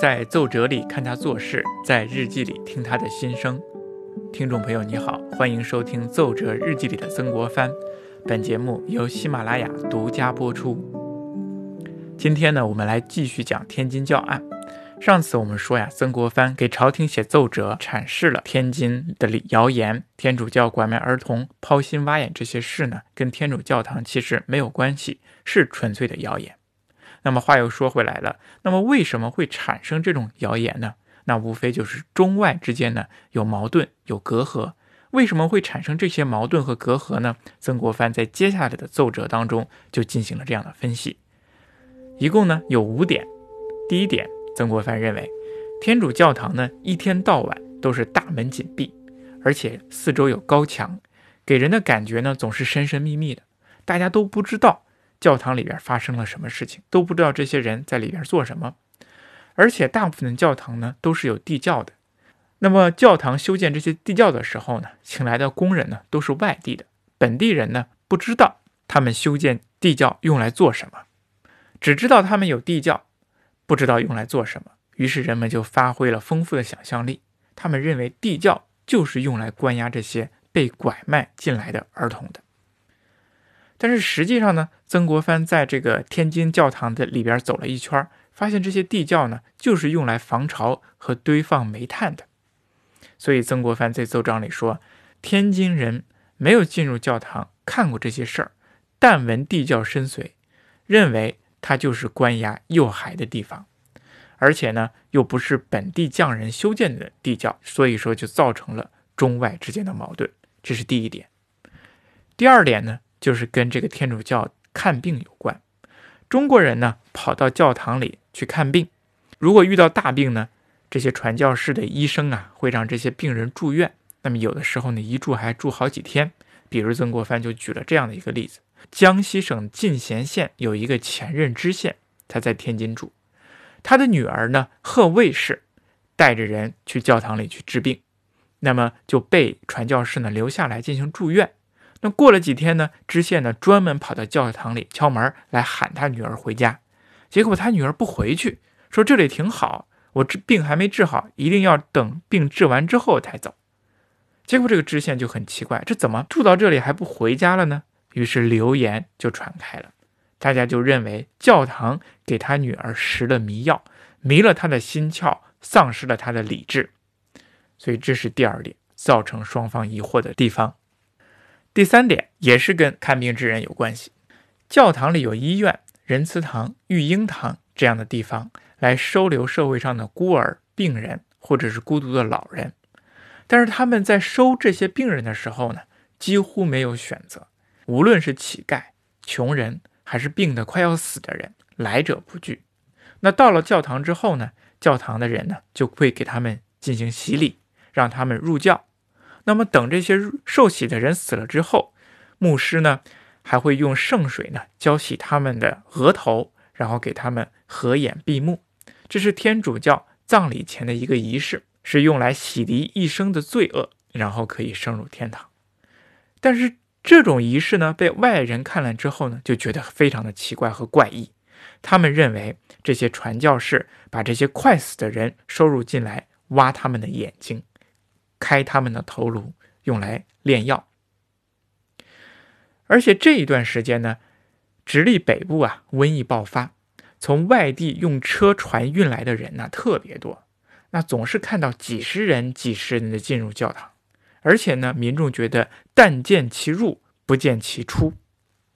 在奏折里看他做事，在日记里听他的心声。听众朋友你好，欢迎收听《奏折日记里的曾国藩》。本节目由喜马拉雅独家播出。今天呢，我们来继续讲天津教案。上次我们说呀，曾国藩给朝廷写奏折，阐释了天津的谣言，天主教拐卖儿童、抛心挖眼这些事呢，跟天主教堂其实没有关系，是纯粹的谣言。那么话又说回来了，那么为什么会产生这种谣言呢？那无非就是中外之间呢有矛盾、有隔阂。为什么会产生这些矛盾和隔阂呢？曾国藩在接下来的奏折当中就进行了这样的分析，一共呢有五点。第一点。曾国藩认为，天主教堂呢一天到晚都是大门紧闭，而且四周有高墙，给人的感觉呢总是神神秘秘的，大家都不知道教堂里边发生了什么事情，都不知道这些人在里边做什么。而且大部分的教堂呢都是有地窖的，那么教堂修建这些地窖的时候呢，请来的工人呢都是外地的，本地人呢不知道他们修建地窖用来做什么，只知道他们有地窖。不知道用来做什么，于是人们就发挥了丰富的想象力。他们认为地窖就是用来关押这些被拐卖进来的儿童的。但是实际上呢，曾国藩在这个天津教堂的里边走了一圈，发现这些地窖呢就是用来防潮和堆放煤炭的。所以曾国藩在奏章里说：“天津人没有进入教堂看过这些事儿，但闻地窖深邃，认为。”它就是关押幼孩的地方，而且呢，又不是本地匠人修建的地窖，所以说就造成了中外之间的矛盾。这是第一点。第二点呢，就是跟这个天主教看病有关。中国人呢，跑到教堂里去看病，如果遇到大病呢，这些传教士的医生啊，会让这些病人住院。那么有的时候呢，一住还住好几天。比如曾国藩就举了这样的一个例子。江西省进贤县有一个前任知县，他在天津住，他的女儿呢贺卫氏带着人去教堂里去治病，那么就被传教士呢留下来进行住院。那过了几天呢，知县呢专门跑到教堂里敲门来喊他女儿回家，结果他女儿不回去，说这里挺好，我治病还没治好，一定要等病治完之后才走。结果这个知县就很奇怪，这怎么住到这里还不回家了呢？于是流言就传开了，大家就认为教堂给他女儿施了迷药，迷了他的心窍，丧失了他的理智。所以这是第二点造成双方疑惑的地方。第三点也是跟看病之人有关系。教堂里有医院、仁慈堂、育婴堂这样的地方，来收留社会上的孤儿、病人或者是孤独的老人。但是他们在收这些病人的时候呢，几乎没有选择。无论是乞丐、穷人，还是病得快要死的人，来者不拒。那到了教堂之后呢？教堂的人呢，就会给他们进行洗礼，让他们入教。那么等这些受洗的人死了之后，牧师呢，还会用圣水呢浇洗他们的额头，然后给他们合眼闭目。这是天主教葬礼前的一个仪式，是用来洗涤一生的罪恶，然后可以升入天堂。但是。这种仪式呢，被外人看了之后呢，就觉得非常的奇怪和怪异。他们认为这些传教士把这些快死的人收入进来，挖他们的眼睛，开他们的头颅，用来炼药。而且这一段时间呢，直隶北部啊，瘟疫爆发，从外地用车船运来的人呢特别多，那总是看到几十人、几十人的进入教堂。而且呢，民众觉得但见其入，不见其出，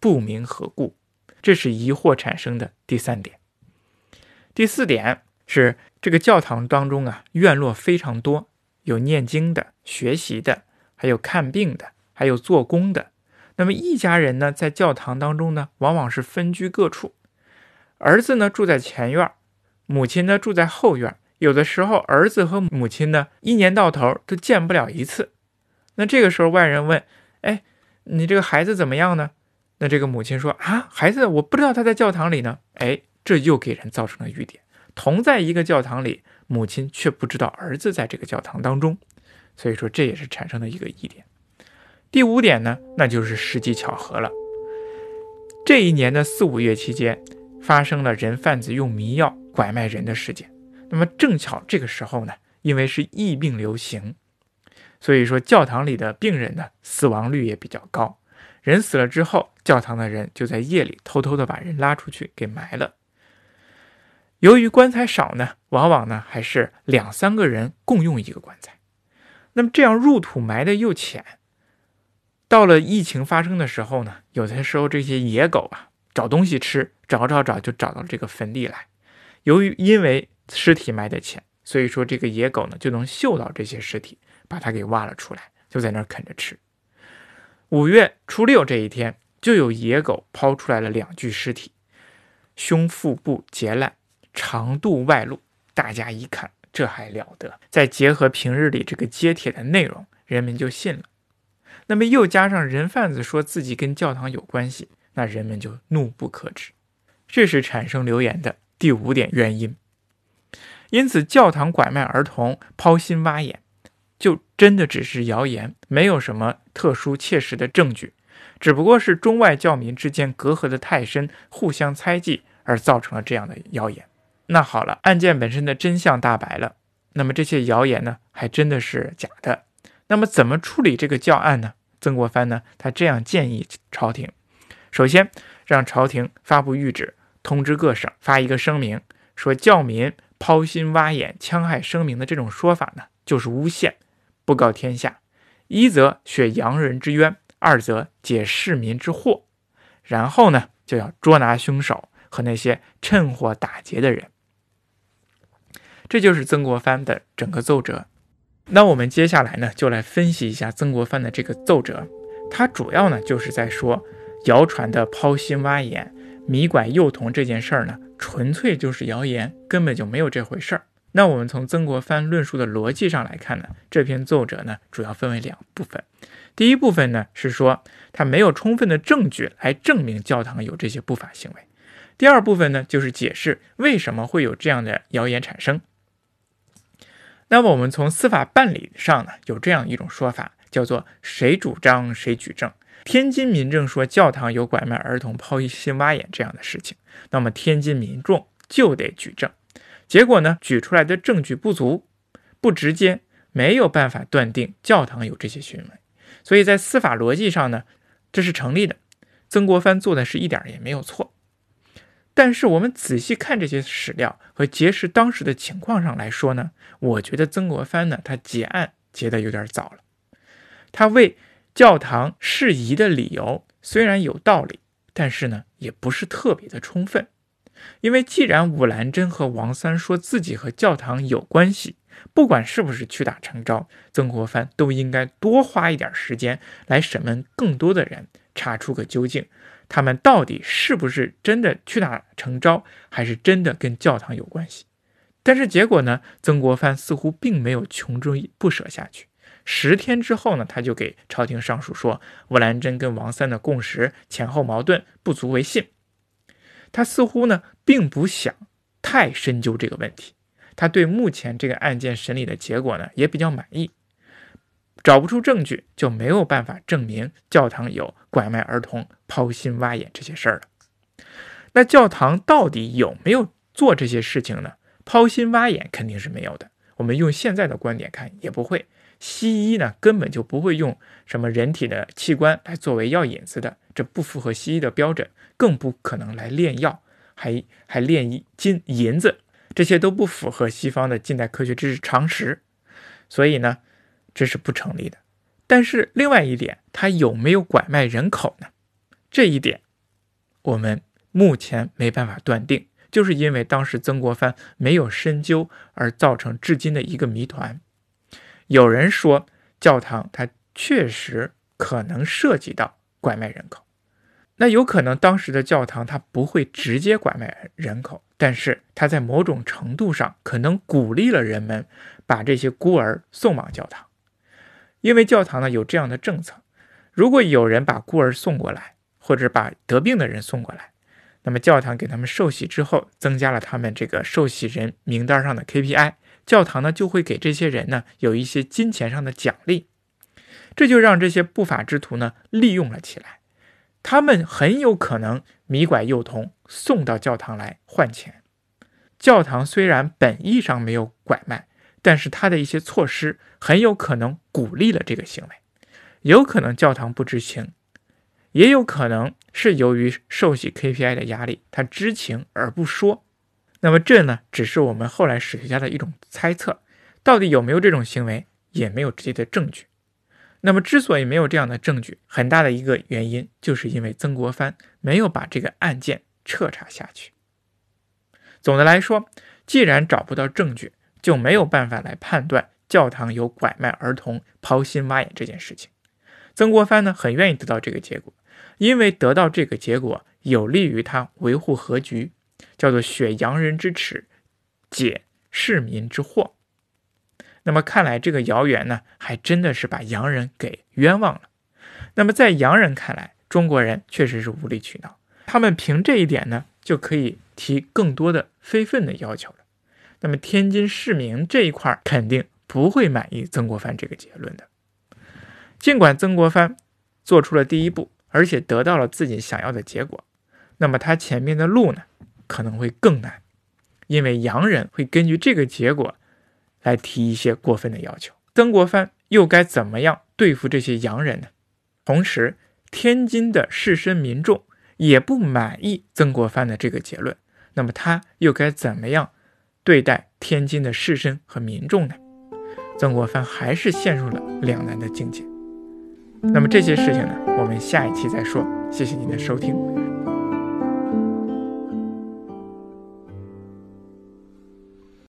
不明何故，这是疑惑产生的第三点。第四点是这个教堂当中啊，院落非常多，有念经的、学习的，还有看病的，还有做工的。那么一家人呢，在教堂当中呢，往往是分居各处，儿子呢住在前院，母亲呢住在后院。有的时候，儿子和母亲呢，一年到头都见不了一次。那这个时候，外人问：“哎，你这个孩子怎么样呢？”那这个母亲说：“啊，孩子，我不知道他在教堂里呢。”哎，这又给人造成了疑点。同在一个教堂里，母亲却不知道儿子在这个教堂当中，所以说这也是产生的一个疑点。第五点呢，那就是时机巧合了。这一年的四五月期间，发生了人贩子用迷药拐卖人的事件。那么正巧这个时候呢，因为是疫病流行，所以说教堂里的病人呢死亡率也比较高。人死了之后，教堂的人就在夜里偷偷的把人拉出去给埋了。由于棺材少呢，往往呢还是两三个人共用一个棺材。那么这样入土埋的又浅，到了疫情发生的时候呢，有的时候这些野狗啊找东西吃，找找找就找到这个坟地来。由于因为尸体埋的浅，所以说这个野狗呢就能嗅到这些尸体，把它给挖了出来，就在那儿啃着吃。五月初六这一天，就有野狗抛出来了两具尸体，胸腹部截烂。长度外露，大家一看，这还了得！再结合平日里这个揭帖的内容，人们就信了。那么又加上人贩子说自己跟教堂有关系，那人们就怒不可支。这是产生流言的第五点原因。因此，教堂拐卖儿童、抛心挖眼，就真的只是谣言，没有什么特殊切实的证据，只不过是中外教民之间隔阂的太深，互相猜忌而造成了这样的谣言。那好了，案件本身的真相大白了，那么这些谣言呢，还真的是假的。那么怎么处理这个教案呢？曾国藩呢，他这样建议朝廷：首先，让朝廷发布谕旨，通知各省发一个声明，说教民抛心挖眼、戕害生民的这种说法呢，就是诬陷，不告天下。一则雪洋人之冤，二则解市民之惑。然后呢，就要捉拿凶手和那些趁火打劫的人。这就是曾国藩的整个奏折。那我们接下来呢，就来分析一下曾国藩的这个奏折。他主要呢，就是在说谣传的抛心挖眼、迷拐幼童这件事儿呢，纯粹就是谣言，根本就没有这回事儿。那我们从曾国藩论述的逻辑上来看呢，这篇奏折呢，主要分为两部分。第一部分呢，是说他没有充分的证据来证明教堂有这些不法行为。第二部分呢，就是解释为什么会有这样的谣言产生。那么我们从司法办理上呢，有这样一种说法，叫做谁主张谁举证。天津民政说教堂有拐卖儿童、抛心挖眼这样的事情，那么天津民众就得举证。结果呢，举出来的证据不足，不直接，没有办法断定教堂有这些行为。所以在司法逻辑上呢，这是成立的。曾国藩做的是一点也没有错。但是我们仔细看这些史料和结识当时的情况上来说呢，我觉得曾国藩呢，他结案结的有点早了。他为教堂事宜的理由虽然有道理，但是呢，也不是特别的充分。因为既然武兰珍和王三说自己和教堂有关系，不管是不是屈打成招，曾国藩都应该多花一点时间来审问更多的人，查出个究竟。他们到底是不是真的屈打成招，还是真的跟教堂有关系？但是结果呢？曾国藩似乎并没有穷追不舍下去。十天之后呢，他就给朝廷上书说，吴兰珍跟王三的共识前后矛盾，不足为信。他似乎呢，并不想太深究这个问题。他对目前这个案件审理的结果呢，也比较满意。找不出证据，就没有办法证明教堂有拐卖儿童、抛心挖眼这些事儿了。那教堂到底有没有做这些事情呢？抛心挖眼肯定是没有的。我们用现在的观点看，也不会。西医呢，根本就不会用什么人体的器官来作为药引子的，这不符合西医的标准，更不可能来炼药，还还炼金银子，这些都不符合西方的近代科学知识常识。所以呢？这是不成立的，但是另外一点，他有没有拐卖人口呢？这一点我们目前没办法断定，就是因为当时曾国藩没有深究，而造成至今的一个谜团。有人说教堂它确实可能涉及到拐卖人口，那有可能当时的教堂它不会直接拐卖人口，但是它在某种程度上可能鼓励了人们把这些孤儿送往教堂。因为教堂呢有这样的政策，如果有人把孤儿送过来，或者把得病的人送过来，那么教堂给他们受洗之后，增加了他们这个受洗人名单上的 KPI，教堂呢就会给这些人呢有一些金钱上的奖励，这就让这些不法之徒呢利用了起来，他们很有可能迷拐幼童送到教堂来换钱，教堂虽然本意上没有拐卖，但是他的一些措施很有可能鼓励了这个行为，有可能教堂不知情，也有可能是由于受洗 KPI 的压力，他知情而不说。那么这呢，只是我们后来史学家的一种猜测，到底有没有这种行为，也没有直接的证据。那么之所以没有这样的证据，很大的一个原因，就是因为曾国藩没有把这个案件彻查下去。总的来说，既然找不到证据，就没有办法来判断教堂有拐卖儿童、抛心挖眼这件事情。曾国藩呢，很愿意得到这个结果，因为得到这个结果有利于他维护和局。叫做雪洋人之耻，解市民之祸。那么看来这个谣言呢，还真的是把洋人给冤枉了。那么在洋人看来，中国人确实是无理取闹，他们凭这一点呢，就可以提更多的非分的要求了。那么天津市民这一块肯定不会满意曾国藩这个结论的。尽管曾国藩做出了第一步，而且得到了自己想要的结果，那么他前面的路呢？可能会更难，因为洋人会根据这个结果来提一些过分的要求。曾国藩又该怎么样对付这些洋人呢？同时，天津的士绅民众也不满意曾国藩的这个结论，那么他又该怎么样对待天津的士绅和民众呢？曾国藩还是陷入了两难的境界。那么这些事情呢，我们下一期再说。谢谢您的收听。